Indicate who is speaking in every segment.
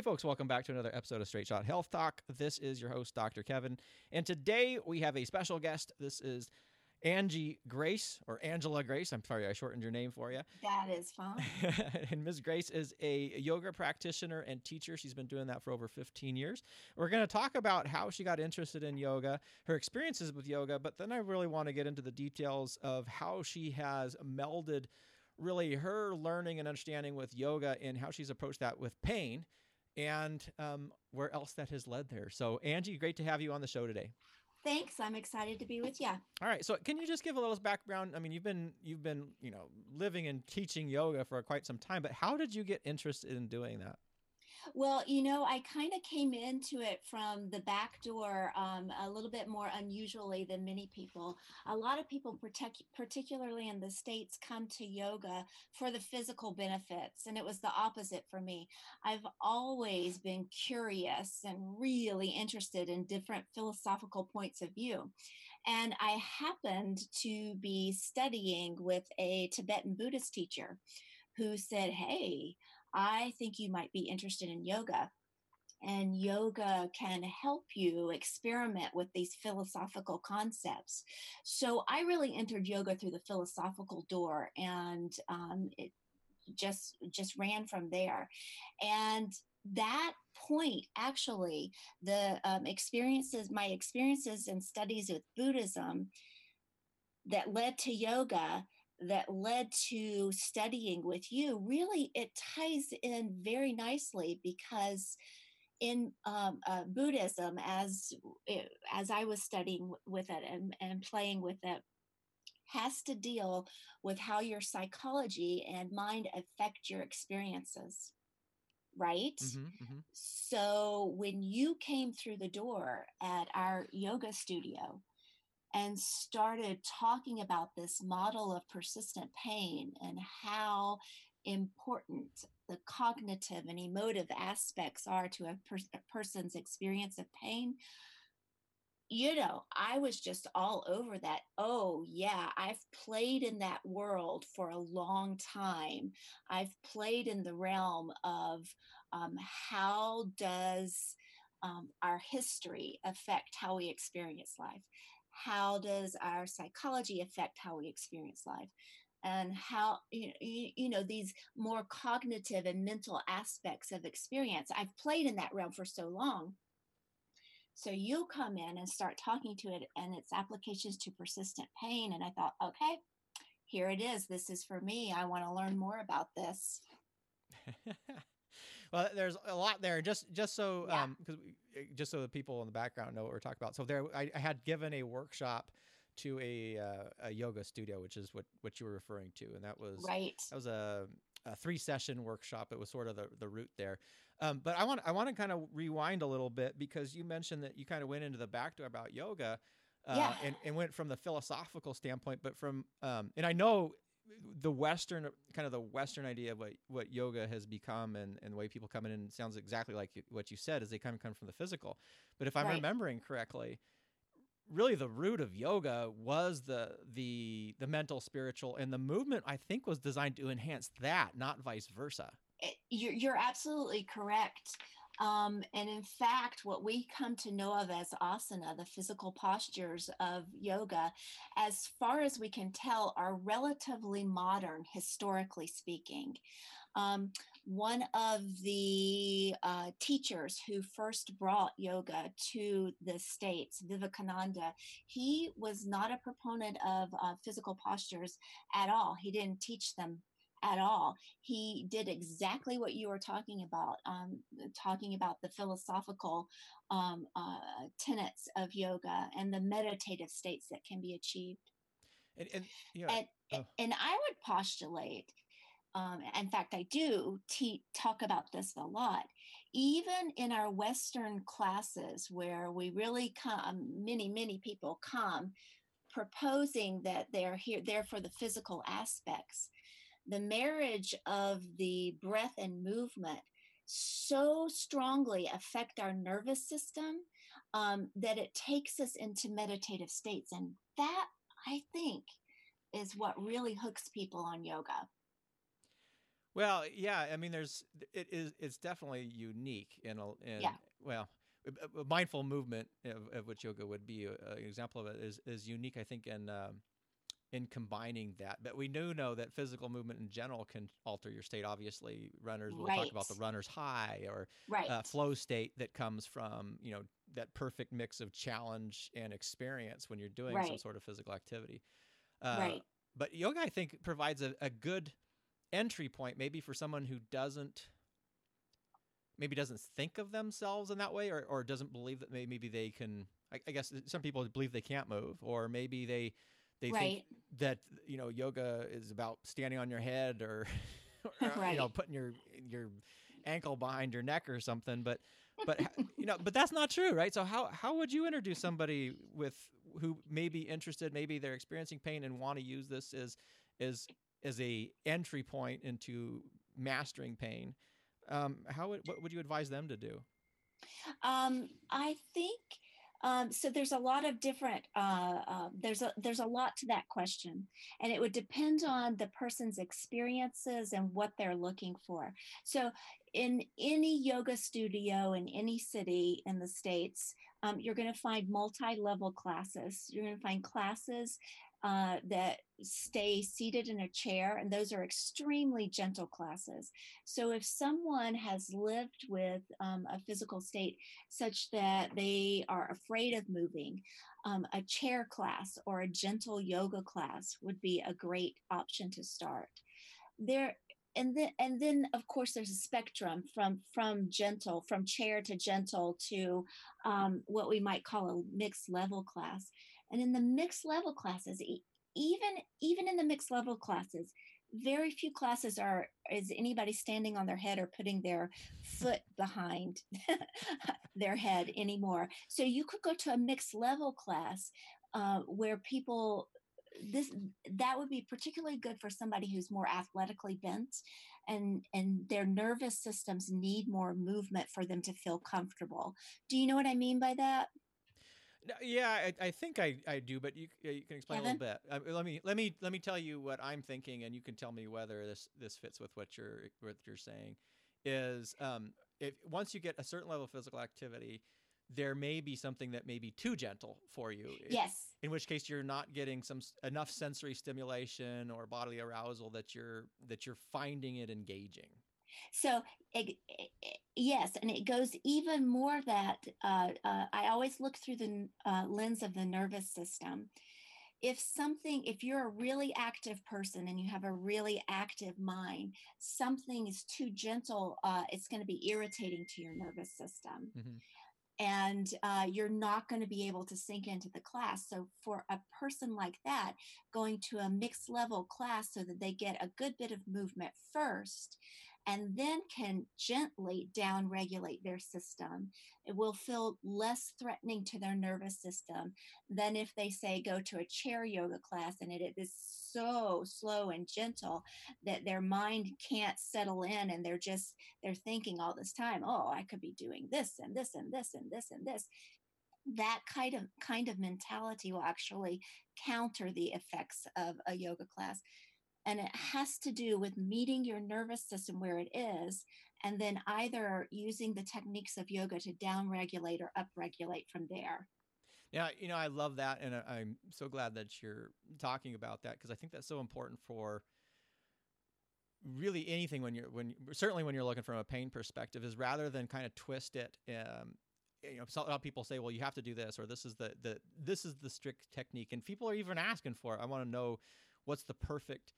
Speaker 1: Hey, folks, welcome back to another episode of Straight Shot Health Talk. This is your host, Dr. Kevin. And today we have a special guest. This is Angie Grace, or Angela Grace. I'm sorry, I shortened your name for you.
Speaker 2: That is fine.
Speaker 1: and Ms. Grace is a yoga practitioner and teacher. She's been doing that for over 15 years. We're going to talk about how she got interested in yoga, her experiences with yoga, but then I really want to get into the details of how she has melded really her learning and understanding with yoga and how she's approached that with pain and um, where else that has led there. So, Angie, great to have you on the show today.
Speaker 2: Thanks. I'm excited to be with you.
Speaker 1: All right. So, can you just give a little background? I mean, you've been you've been you know living and teaching yoga for quite some time, but how did you get interested in doing that?
Speaker 2: Well, you know, I kind of came into it from the back door um, a little bit more unusually than many people. A lot of people, protect, particularly in the States, come to yoga for the physical benefits. And it was the opposite for me. I've always been curious and really interested in different philosophical points of view. And I happened to be studying with a Tibetan Buddhist teacher who said, Hey, I think you might be interested in yoga. And yoga can help you experiment with these philosophical concepts. So I really entered yoga through the philosophical door, and um, it just just ran from there. And that point actually the um, experiences my experiences and studies with buddhism that led to yoga that led to studying with you really it ties in very nicely because in um, uh, buddhism as eh, as i was studying with it and, and playing with it has to deal with how your psychology and mind affect your experiences right mm-hmm, mm-hmm. so when you came through the door at our yoga studio and started talking about this model of persistent pain and how important the cognitive and emotive aspects are to a, per- a, person's experience of pain. You know i was just all over that oh yeah i've played in that world for a long time. I've played in the realm of um, how does um, our history affect how we experience life how does our psychology affect how we experience life? And how you, you know these more cognitive and mental aspects of experience i've played in that realm for so long. So you come in and start talking to it and its applications to persistent pain and i thought okay here it is. This is for me. I want to learn more about this
Speaker 1: well there's a lot there just just so yeah. um because Eh, just so the people in the background know what we're talking about. So there, I, I had given a workshop to a, uh, a yoga studio, which is what, what you were referring to. And that was,
Speaker 2: right.
Speaker 1: that was a, a three session workshop. It was sort of the, the root there. Um, but I want, I want to kind of rewind a little bit because you mentioned that you kind of went into the back door about yoga uh, yeah. and, and went from the philosophical standpoint, but from, um, and I know the Western kind of the Western idea of what, what yoga has become and, and the way people come in and sounds exactly like what you said is they kind of come from the physical. But if I'm right. remembering correctly, really the root of yoga was the the the mental spiritual and the movement I think was designed to enhance that, not vice versa.
Speaker 2: You're, you're absolutely correct. Um, and in fact, what we come to know of as asana, the physical postures of yoga, as far as we can tell, are relatively modern, historically speaking. Um, one of the uh, teachers who first brought yoga to the States, Vivekananda, he was not a proponent of uh, physical postures at all. He didn't teach them at all. He did exactly what you were talking about, um, talking about the philosophical um, uh, tenets of yoga and the meditative states that can be achieved.
Speaker 1: And, and,
Speaker 2: know, and, oh. and I would postulate um, in fact, I do te- talk about this a lot. Even in our Western classes, where we really come, many, many people come proposing that they're here, there for the physical aspects the marriage of the breath and movement so strongly affect our nervous system um, that it takes us into meditative states. And that, I think, is what really hooks people on yoga.
Speaker 1: Well, yeah, I mean, there's it is it's definitely unique in a in yeah. well, mindful movement of, of which yoga would be uh, an example of it is is unique. I think in um, in combining that. But we do know that physical movement in general can alter your state. Obviously, runners will right. talk about the runner's high or
Speaker 2: right. uh,
Speaker 1: flow state that comes from you know that perfect mix of challenge and experience when you're doing right. some sort of physical activity.
Speaker 2: Uh, right.
Speaker 1: But yoga, I think, provides a, a good entry point, maybe for someone who doesn't maybe doesn't think of themselves in that way or, or doesn't believe that maybe they can I, I guess some people believe they can't move or maybe they they right. think that you know yoga is about standing on your head or, or right. you know putting your your ankle behind your neck or something. But but you know but that's not true, right? So how how would you introduce somebody with who may be interested, maybe they're experiencing pain and want to use this as as as a entry point into mastering pain? Um, how would, what would you advise them to do?
Speaker 2: Um, I think um, so there's a lot of different uh, uh, there's a there's a lot to that question, and it would depend on the person's experiences and what they're looking for. So in any yoga studio in any city in the states, um, you're going to find multi-level classes. You're going to find classes uh, that stay seated in a chair, and those are extremely gentle classes. So, if someone has lived with um, a physical state such that they are afraid of moving, um, a chair class or a gentle yoga class would be a great option to start. There, and then and then of course there's a spectrum from from gentle from chair to gentle to um, what we might call a mixed level class and in the mixed level classes, even even in the mixed level classes, very few classes are is anybody standing on their head or putting their foot behind their head anymore. So you could go to a mixed level class uh, where people this that would be particularly good for somebody who's more athletically bent and and their nervous systems need more movement for them to feel comfortable do you know what i mean by that
Speaker 1: yeah, I, I, think I, I do, but you you can explain Kevin? a little bit. Uh, let me let me let me tell you what I'm thinking, and you can tell me whether this this fits with what you're what you're saying. Is um, if once you get a certain level of physical activity, there may be something that may be too gentle for you.
Speaker 2: Yes.
Speaker 1: In which case, you're not getting some enough sensory stimulation or bodily arousal that you're that you're finding it engaging.
Speaker 2: So it, it, yes, and it goes even more that uh, uh, I always look through the uh, lens of the nervous system. If something, if you're a really active person and you have a really active mind, something is too gentle, uh, it's going to be irritating to your nervous system. Mm-hmm and uh, you're not going to be able to sink into the class. So, for a person like that, going to a mixed level class so that they get a good bit of movement first, and then can gently down regulate their system. It will feel less threatening to their nervous system than if they say go to a chair yoga class and it is so slow and gentle that their mind can't settle in and they're just they're thinking all this time oh i could be doing this and this and this and this and this that kind of kind of mentality will actually counter the effects of a yoga class and it has to do with meeting your nervous system where it is, and then either using the techniques of yoga to downregulate or upregulate from there.
Speaker 1: Yeah, you know, I love that. And I'm so glad that you're talking about that because I think that's so important for really anything when you're when certainly when you're looking from a pain perspective is rather than kind of twist it um, you know a lot of people say well you have to do this or this is the the this is the strict technique and people are even asking for it i want to know what's the perfect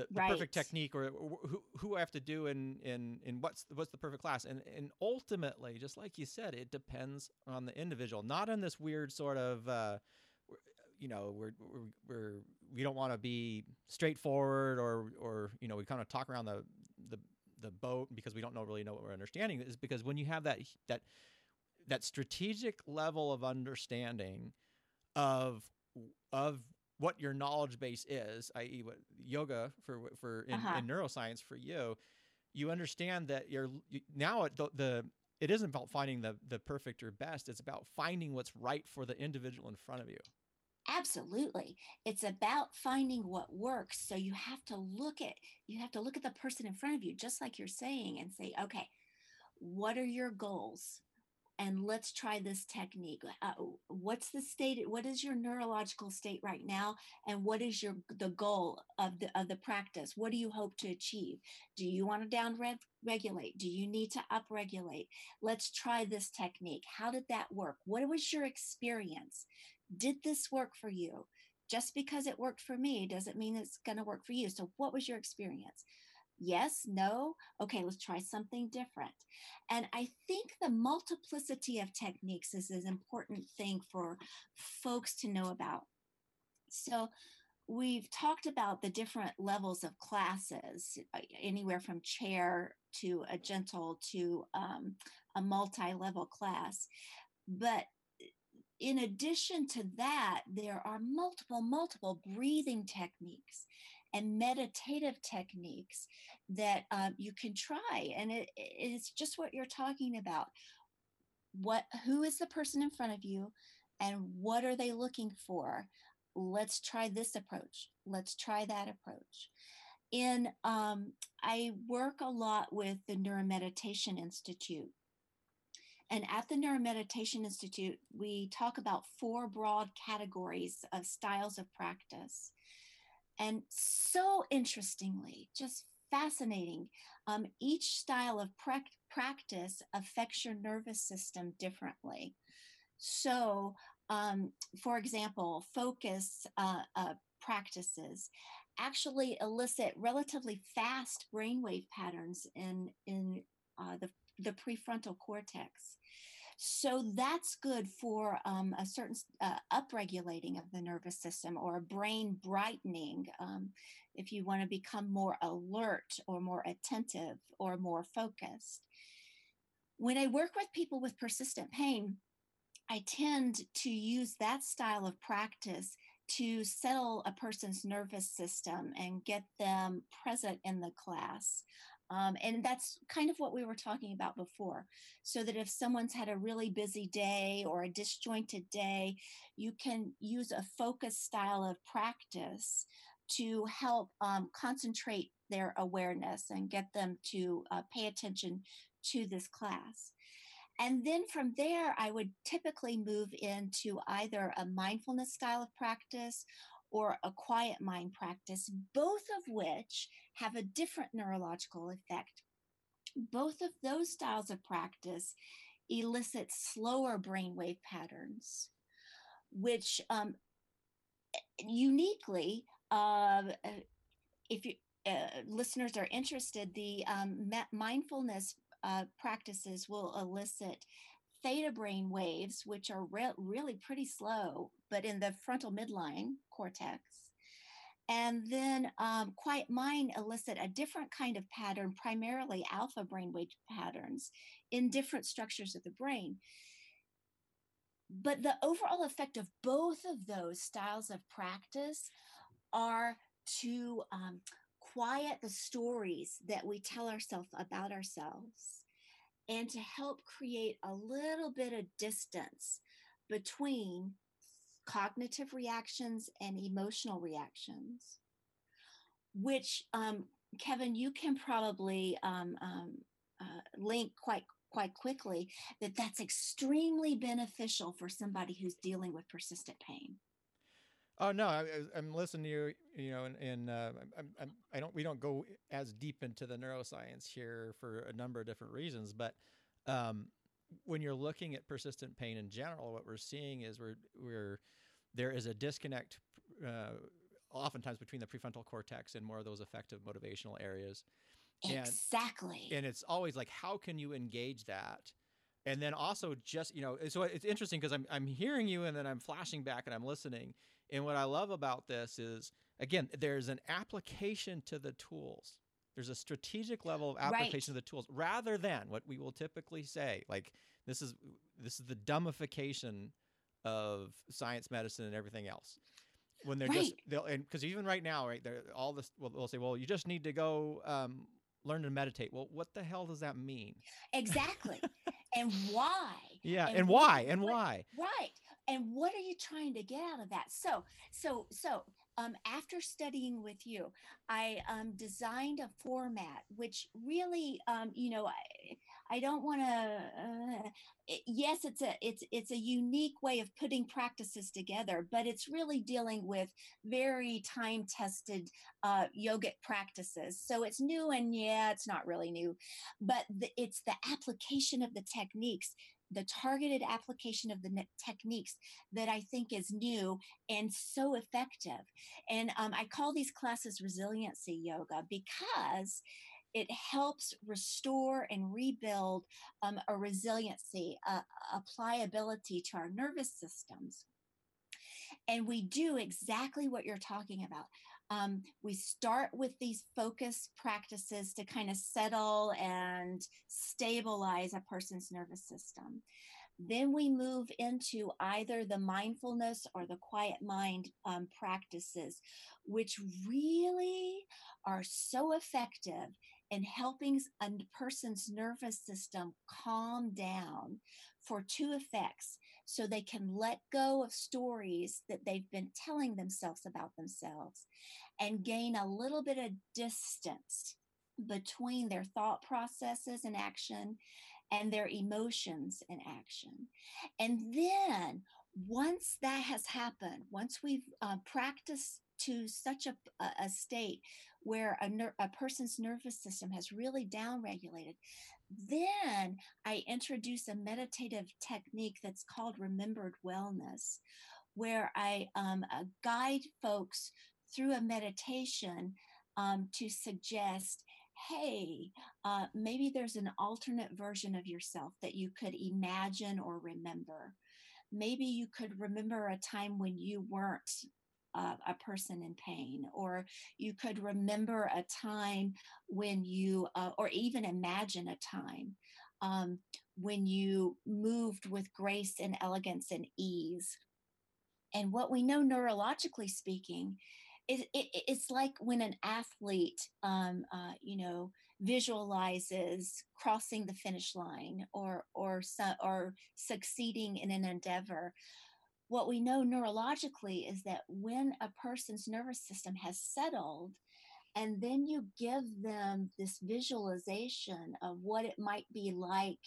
Speaker 1: the, the right. perfect technique or, who, who I have to do in, in, in what's, what's the perfect class. And, and ultimately, just like you said, it depends on the individual, not on this weird sort of, uh, you know, we're, we're, we're we don't want to be straightforward or, or, you know, we kind of talk around the, the, the boat because we don't know really know what we're understanding is because when you have that, that, that strategic level of understanding of, of what your knowledge base is, i.e., what yoga for for in, uh-huh. in neuroscience for you, you understand that you're you, now the, the it isn't about finding the the perfect or best. It's about finding what's right for the individual in front of you.
Speaker 2: Absolutely. It's about finding what works. So you have to look at you have to look at the person in front of you just like you're saying and say, "Okay, what are your goals? And let's try this technique. Uh, what's the state what is your neurological state right now and what is your the goal of the of the practice? What do you hope to achieve? Do you want to down regulate? Do you need to up regulate? Let's try this technique. How did that work? What was your experience? Did this work for you? Just because it worked for me doesn't mean it's going to work for you. So, what was your experience? Yes, no. Okay, let's try something different. And I think the multiplicity of techniques is an important thing for folks to know about. So, we've talked about the different levels of classes, uh, anywhere from chair to a gentle to um, a multi level class. But in addition to that, there are multiple, multiple breathing techniques and meditative techniques that um, you can try. And it, it's just what you're talking about. What, who is the person in front of you and what are they looking for? Let's try this approach. Let's try that approach. In, um, I work a lot with the Neuromeditation Institute and at the Neuromeditation Institute, we talk about four broad categories of styles of practice. And so interestingly, just fascinating, um, each style of pra- practice affects your nervous system differently. So, um, for example, focus uh, uh, practices actually elicit relatively fast brainwave patterns in in uh, the the prefrontal cortex. So that's good for um, a certain uh, upregulating of the nervous system or a brain brightening um, if you want to become more alert or more attentive or more focused. When I work with people with persistent pain, I tend to use that style of practice to settle a person's nervous system and get them present in the class. Um, and that's kind of what we were talking about before. So that if someone's had a really busy day or a disjointed day, you can use a focus style of practice to help um, concentrate their awareness and get them to uh, pay attention to this class. And then from there, I would typically move into either a mindfulness style of practice or a quiet mind practice, both of which have a different neurological effect. Both of those styles of practice elicit slower brainwave patterns, which um, uniquely, uh, if you uh, listeners are interested, the um, mindfulness uh, practices will elicit theta brain waves, which are re- really pretty slow, but in the frontal midline cortex. And then um, quiet mind elicit a different kind of pattern, primarily alpha brainwave patterns in different structures of the brain. But the overall effect of both of those styles of practice are to um, quiet the stories that we tell ourselves about ourselves and to help create a little bit of distance between cognitive reactions and emotional reactions, which um, Kevin, you can probably um, um, uh, link quite quite quickly that that's extremely beneficial for somebody who's dealing with persistent pain.
Speaker 1: Oh no, I, am listening to you. You know, and, and uh, I'm, I'm, I don't. We don't go as deep into the neuroscience here for a number of different reasons. But um, when you're looking at persistent pain in general, what we're seeing is we're we're there is a disconnect, uh, oftentimes between the prefrontal cortex and more of those effective motivational areas.
Speaker 2: Exactly.
Speaker 1: And, and it's always like, how can you engage that? And then also just you know, so it's interesting because I'm I'm hearing you and then I'm flashing back and I'm listening and what I love about this is, again, there's an application to the tools. There's a strategic level of application right. of the tools rather than what we will typically say, like this is this is the dumbification of science, medicine, and everything else. When they're right. just they'll and because even right now, right, they're all this. Well, they'll say, well, you just need to go um, learn to meditate. Well, what the hell does that mean?
Speaker 2: Exactly. and why?
Speaker 1: Yeah, and, and why? And why?
Speaker 2: Right and what are you trying to get out of that so so so um, after studying with you i um, designed a format which really um, you know i, I don't want to uh, yes it's a it's it's a unique way of putting practices together but it's really dealing with very time tested uh, yogic practices so it's new and yeah it's not really new but the, it's the application of the techniques the targeted application of the techniques that I think is new and so effective. And um, I call these classes resiliency yoga because it helps restore and rebuild um, a resiliency, a, a pliability to our nervous systems. And we do exactly what you're talking about. Um, we start with these focus practices to kind of settle and stabilize a person's nervous system. Then we move into either the mindfulness or the quiet mind um, practices, which really are so effective in helping a person's nervous system calm down for two effects so they can let go of stories that they've been telling themselves about themselves and gain a little bit of distance between their thought processes and action and their emotions and action. And then once that has happened, once we've uh, practiced to such a, a state where a, ner- a person's nervous system has really downregulated, then I introduce a meditative technique that's called remembered wellness, where I um, uh, guide folks through a meditation um, to suggest hey, uh, maybe there's an alternate version of yourself that you could imagine or remember. Maybe you could remember a time when you weren't uh, a person in pain, or you could remember a time when you, uh, or even imagine a time um, when you moved with grace and elegance and ease. And what we know neurologically speaking it, it, it's like when an athlete, um, uh, you know, visualizes crossing the finish line or or or succeeding in an endeavor. What we know neurologically is that when a person's nervous system has settled, and then you give them this visualization of what it might be like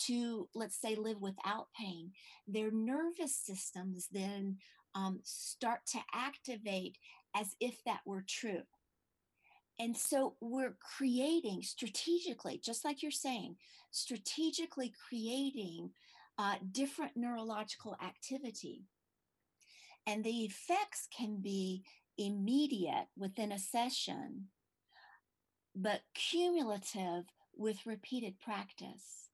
Speaker 2: to, let's say, live without pain, their nervous systems then um, start to activate as if that were true. And so we're creating strategically, just like you're saying, strategically creating uh, different neurological activity. And the effects can be immediate within a session, but cumulative with repeated practice.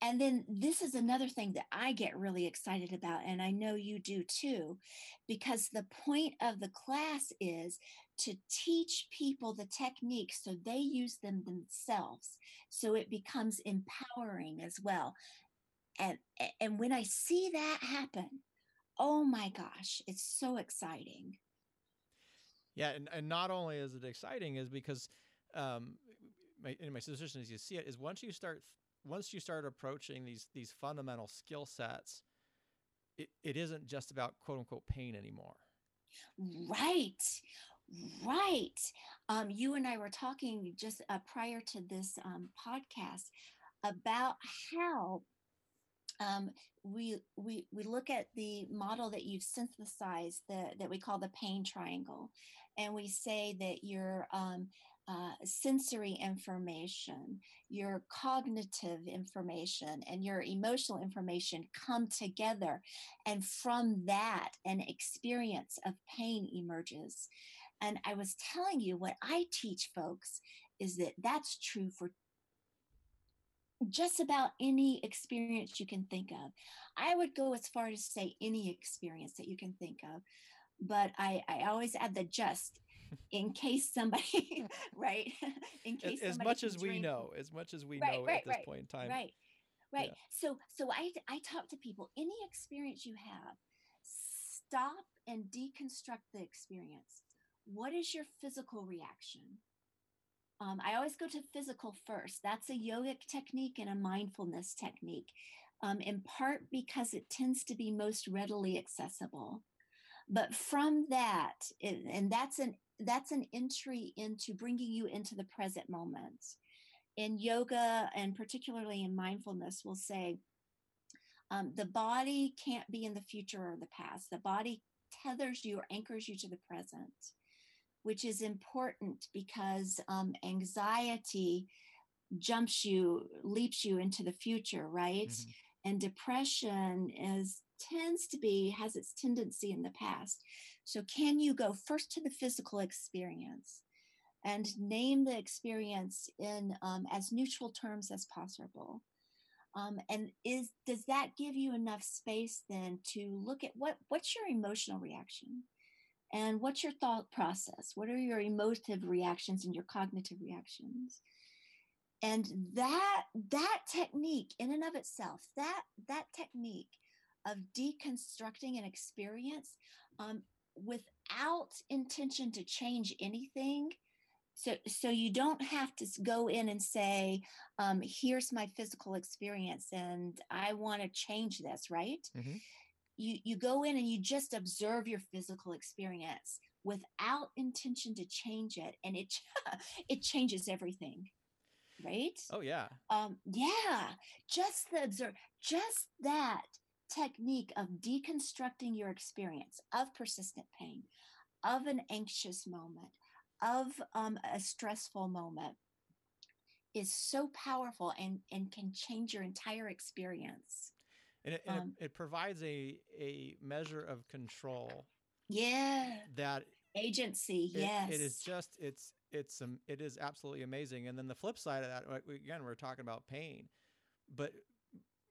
Speaker 2: And then this is another thing that I get really excited about, and I know you do too, because the point of the class is to teach people the techniques so they use them themselves. So it becomes empowering as well. And, and when I see that happen, oh my gosh, it's so exciting.
Speaker 1: Yeah, and, and not only is it exciting, is because um, my, in my suggestion as you see it is once you start once you start approaching these these fundamental skill sets, it, it isn't just about quote unquote pain anymore.
Speaker 2: Right. Right. Um, you and I were talking just uh, prior to this um, podcast about how um, we we we look at the model that you've synthesized that that we call the pain triangle, and we say that your um, uh, sensory information, your cognitive information, and your emotional information come together. And from that, an experience of pain emerges. And I was telling you what I teach folks is that that's true for just about any experience you can think of. I would go as far to say any experience that you can think of, but I, I always add the just in case somebody, right?
Speaker 1: in case as much as drink. we know, as much as we right, know right, at this right, point in time.
Speaker 2: Right. Right. Yeah. So so I I talk to people, any experience you have, stop and deconstruct the experience. What is your physical reaction? Um, I always go to physical first. That's a yogic technique and a mindfulness technique. um, in part because it tends to be most readily accessible. But from that, it, and that's an that's an entry into bringing you into the present moment. In yoga and particularly in mindfulness, we'll say um, the body can't be in the future or the past. The body tethers you or anchors you to the present, which is important because um, anxiety jumps you, leaps you into the future, right? Mm-hmm. And depression is tends to be has its tendency in the past. So can you go first to the physical experience and name the experience in um, as neutral terms as possible? Um, and is does that give you enough space then to look at what what's your emotional reaction and what's your thought process? What are your emotive reactions and your cognitive reactions? And that that technique in and of itself that that technique of deconstructing an experience um, without intention to change anything so so you don't have to go in and say um, here's my physical experience and i want to change this right? Mm-hmm. You you go in and you just observe your physical experience without intention to change it and it it changes everything right
Speaker 1: oh yeah
Speaker 2: um yeah just the observe just that technique of deconstructing your experience of persistent pain of an anxious moment of um, a stressful moment is so powerful and, and can change your entire experience.
Speaker 1: And, it, and um, it, it, provides a, a measure of control.
Speaker 2: Yeah.
Speaker 1: That
Speaker 2: agency. It, yes.
Speaker 1: It is just, it's, it's, um, it is absolutely amazing. And then the flip side of that, again, we're talking about pain, but,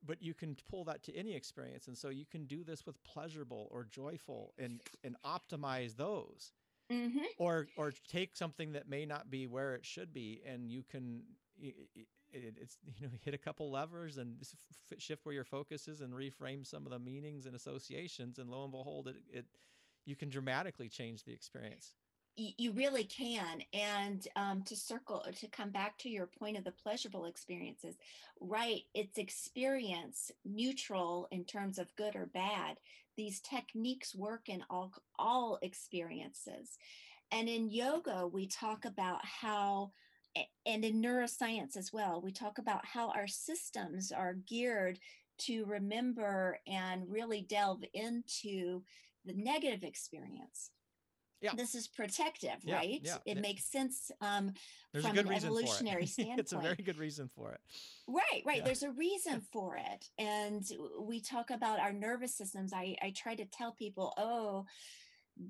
Speaker 1: but you can pull that to any experience. And so you can do this with pleasurable or joyful and, and optimize those mm-hmm. or or take something that may not be where it should be, and you can it, it's you know hit a couple levers and shift where your focus is and reframe some of the meanings and associations, and lo and behold, it, it you can dramatically change the experience.
Speaker 2: You really can. And um, to circle to come back to your point of the pleasurable experiences right it's experience neutral in terms of good or bad. These techniques work in all all experiences. And in yoga we talk about how and in neuroscience as well we talk about how our systems are geared to remember and really delve into the negative experience yeah. this is protective, yeah, right? Yeah, it, makes sense um, from an evolutionary standpoint.
Speaker 1: it's a very good reason for it.
Speaker 2: Right, right. There's a reason for it. And we talk about our nervous systems. I, I try to tell people, oh,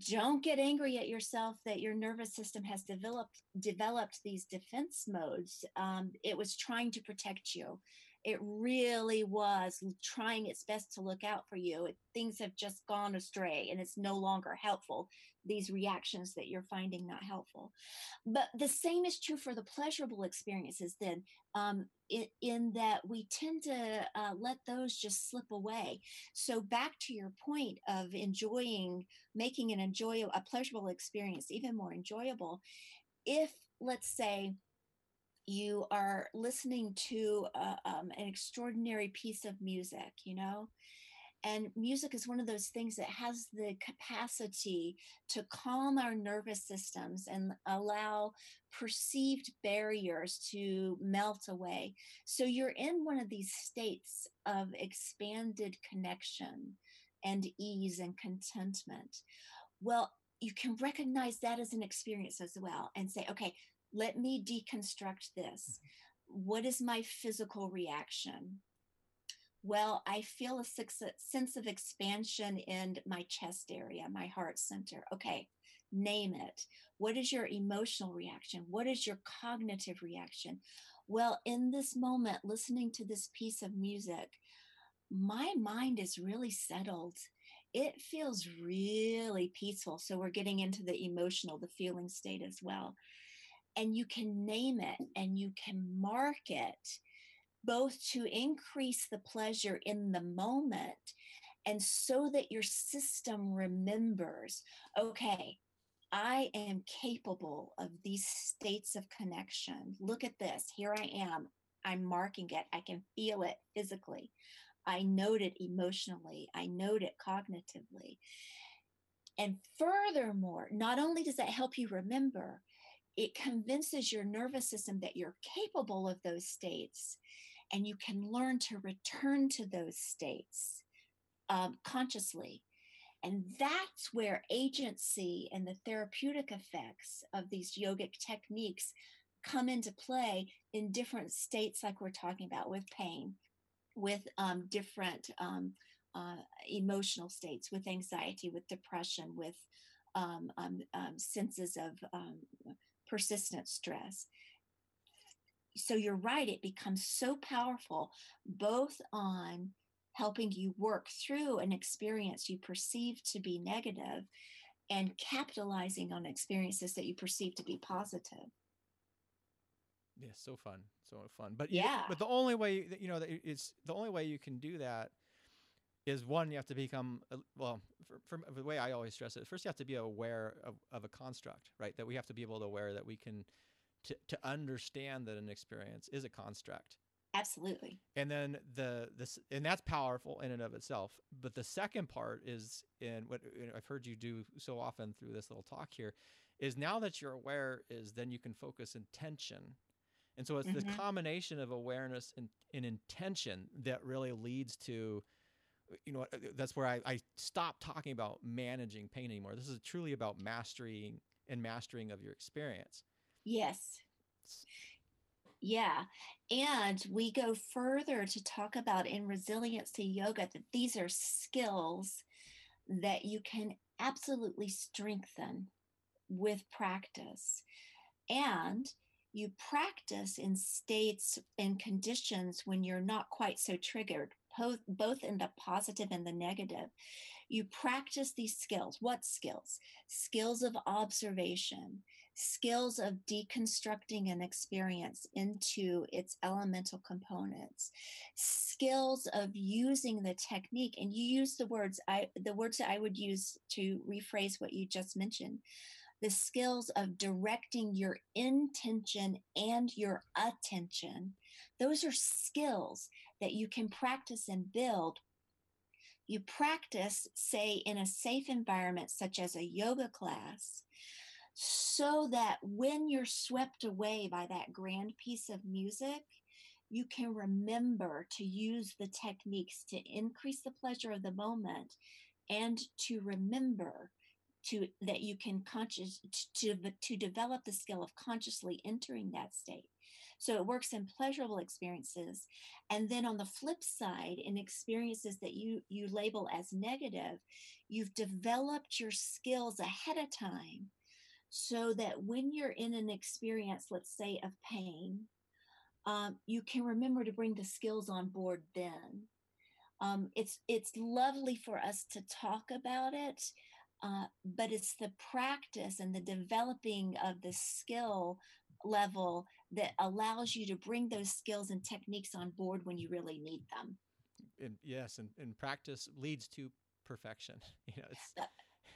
Speaker 2: don't get angry at yourself that your nervous system has developed developed these defense modes. Um, it was trying to protect you it really was trying its best to look out for you. It, things have just gone astray and it's no longer helpful, these reactions that you're finding not helpful. But the same is true for the pleasurable experiences, then, um, in, in, that we tend to uh, let those just slip away. So, back to your point of enjoying, making an enjoyable, a pleasurable experience even more enjoyable. If, let's say, you are listening to uh, um, an extraordinary piece of music, you know? And music is one of those things that has the capacity to calm our nervous systems and allow perceived barriers to melt away. So you're in one of these states of expanded connection and ease and contentment. Well, you can recognize that as an experience as well and say, okay, let me deconstruct this. Mm-hmm. What is my physical reaction? Well, I feel a sense of expansion in my chest area, my heart center. Okay, name it. What is your emotional reaction? What is your cognitive reaction? Well, in this moment, listening to this piece of music, my mind is really settled. It feels really peaceful. So we're getting into the emotional, the feeling state as well and you can name it and you can mark it both to increase the pleasure in the moment and so that your system remembers okay I am capable of these states of connection. Look at this. Here I am. I'm marking it. I can feel it physically. I note it emotionally, I note it cognitively. And furthermore, not only does that help you remember, it convinces your nervous system that you're capable of those states and you can learn to return to those states um, consciously. And that's where agency and the therapeutic effects of these yogic techniques come into play in different states, like we're talking about with pain, with um, different um, uh, emotional states, with anxiety, with depression, with um, um, um senses of um, persistent stress. So you're right, it becomes so powerful both on helping you work through an experience you perceive to be negative and capitalizing on experiences that you perceive to be positive.
Speaker 1: Yeah, so fun, so fun. But yeah, you, but the only way that you know that it's the only way you can do that is one you have to become well. For, for the way I always stress it, first you have to be aware of, of a construct, right? That we have to be able to aware that we can to to understand that an experience is a construct.
Speaker 2: Absolutely.
Speaker 1: And then the this and that's powerful in and of itself. But the second part is in what I've heard you do so often through this little talk here is now that you're aware is then you can focus intention and so it's mm-hmm. the combination of awareness and, and, intention that really leads to, you know, uh, that's where I, I stop talking about managing pain anymore. This is truly about mastering and mastering of your experience.
Speaker 2: Yes. Yeah. And we go further to talk about in resiliency yoga that these are skills that you can absolutely strengthen with practice. And you practice in states and conditions when you're not quite so triggered, both, in the positive and the negative. You practice these skills. What skills? Skills of observation, skills of deconstructing an experience into its elemental components, skills of using the technique. And you use the words I the words that I would use to rephrase what you just mentioned the skills of directing your intention and your attention. Those are skills that you can practice and build. You practice, say, in a safe environment, such as a yoga class, so that when you're swept away by that grand piece of music, you can remember to use the techniques to increase the pleasure of the moment and to remember to that you can conscious to to develop the skill of consciously entering that state so it works in pleasurable experiences. And then on the flip side in experiences that you you label as negative you've developed your skills ahead of time so that when you're in an experience let's say of pain um, you can remember to bring the skills on board then. Um, it's it's lovely for us to talk about it uh, but it's the practice and the developing of the skill level that allows you to bring those skills and techniques on board when you really need them.
Speaker 1: And yes, and, and practice leads to perfection. You know, it's.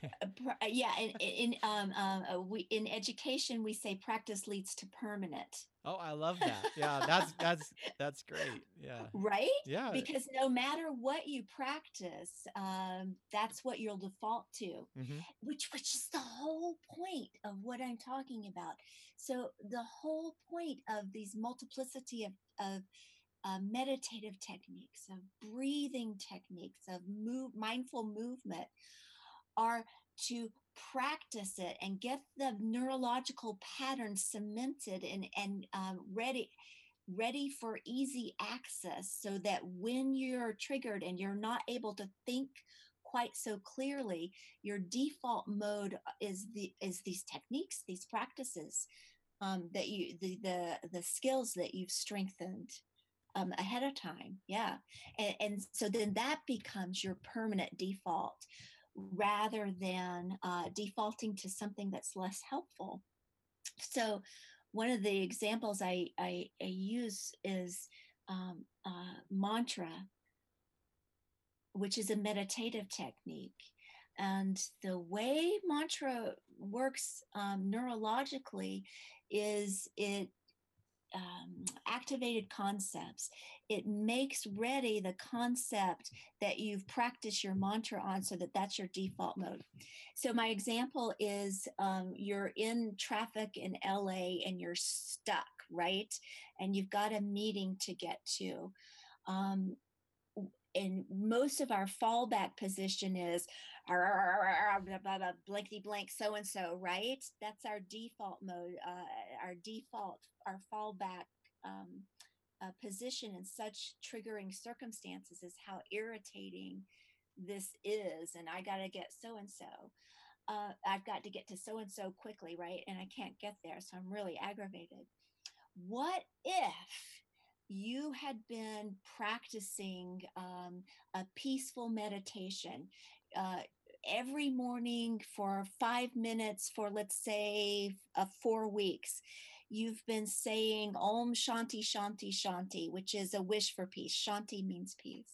Speaker 2: Uh, uh, uh, yeah, in in um, um we in education we say practice leads to permanent.
Speaker 1: Oh, I love that. Yeah, that's that's that's great. Yeah.
Speaker 2: Right?
Speaker 1: Yeah.
Speaker 2: Because no matter what you practice, um, that's what you'll default to, mm-hmm. which which is the whole point of what I'm talking about. So the whole point of these multiplicity of of uh, meditative techniques, of breathing techniques, of move mindful movement, are to practice it and get the neurological patterns cemented and and um, ready ready for easy access so that when you're triggered and you're not able to think quite so clearly your default mode is the is these techniques these practices um, that you the, the the skills that you've strengthened um, ahead of time. Yeah. And, and so then that becomes your permanent default rather than uh, defaulting to something that's less helpful. So, one of the examples I, I, I use is um, uh, mantra, which is a meditative technique. And the way mantra works um, neurologically is it um, activated concepts. It makes ready the concept that you've practiced your mantra on so that that's your default mode. So, my example is um, you're in traffic in LA and you're stuck, right? And you've got a meeting to get to. Um, and most of our fallback position is blankety blank so and so, right? That's our default mode, uh, our default, our fallback um, uh, position in such triggering circumstances is how irritating this is. And I got to get so and so. I've got to get to so and so quickly, right? And I can't get there. So I'm really aggravated. What if you had been practicing um, a peaceful meditation uh, every morning for five minutes for, let's say, uh, four weeks. You've been saying Om Shanti Shanti Shanti, which is a wish for peace. Shanti means peace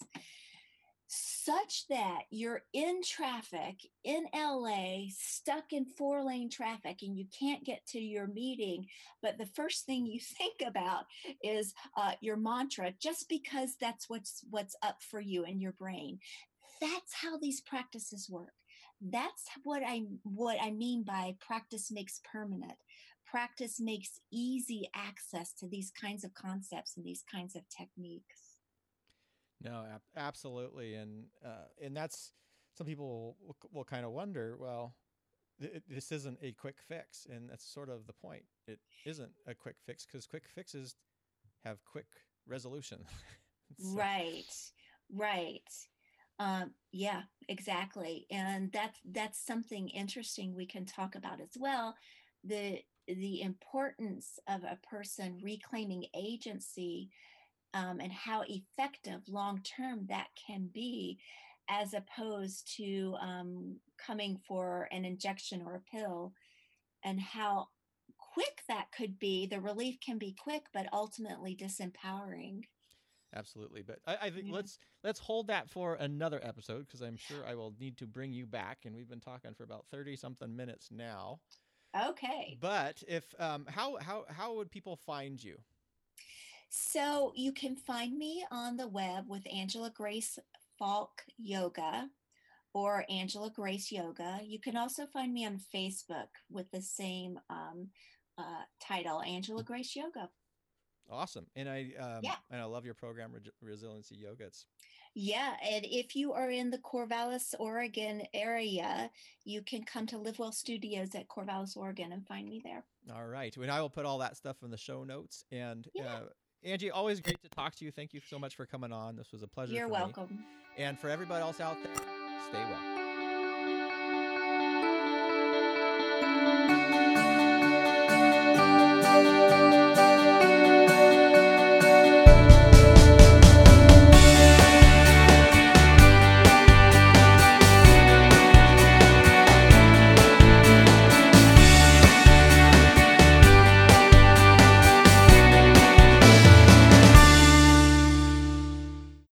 Speaker 2: such that you're in traffic in LA, stuck in four lane traffic, and you can't get to your meeting. But the first thing you think about is uh, your mantra, just because that's what's what's up for you in your brain. That's how these practices work. That's what I what I mean by practice makes permanent. Practice makes easy access to these kinds of concepts and these kinds of techniques.
Speaker 1: No, ab- absolutely, and uh, and that's some people will, will kind of wonder. Well, th- this isn't a quick fix, and that's sort of the point. It isn't a quick fix because quick fixes have quick resolution.
Speaker 2: so. Right, right. Um, yeah, exactly, and that's that's something interesting we can talk about as well. The the importance of a person reclaiming agency um, and how effective long term that can be as opposed to um, coming for an injection or a pill and how quick that could be the relief can be quick but ultimately disempowering
Speaker 1: absolutely but i, I think yeah. let's let's hold that for another episode because i'm sure i will need to bring you back and we've been talking for about 30 something minutes now
Speaker 2: okay
Speaker 1: but if um how how how would people find you
Speaker 2: so you can find me on the web with Angela Grace Falk Yoga or Angela Grace Yoga. You can also find me on Facebook with the same um, uh, title, Angela Grace Yoga.
Speaker 1: Awesome, and I um, yeah, and I love your program, Re- Resiliency Yoga. It's
Speaker 2: yeah, and if you are in the Corvallis, Oregon area, you can come to Live Well Studios at Corvallis, Oregon, and find me there.
Speaker 1: All right, and I will put all that stuff in the show notes. And yeah. uh, Angie, always great to talk to you. Thank you so much for coming on. This was a pleasure.
Speaker 2: You're welcome. Me.
Speaker 1: And for everybody else out there, stay well.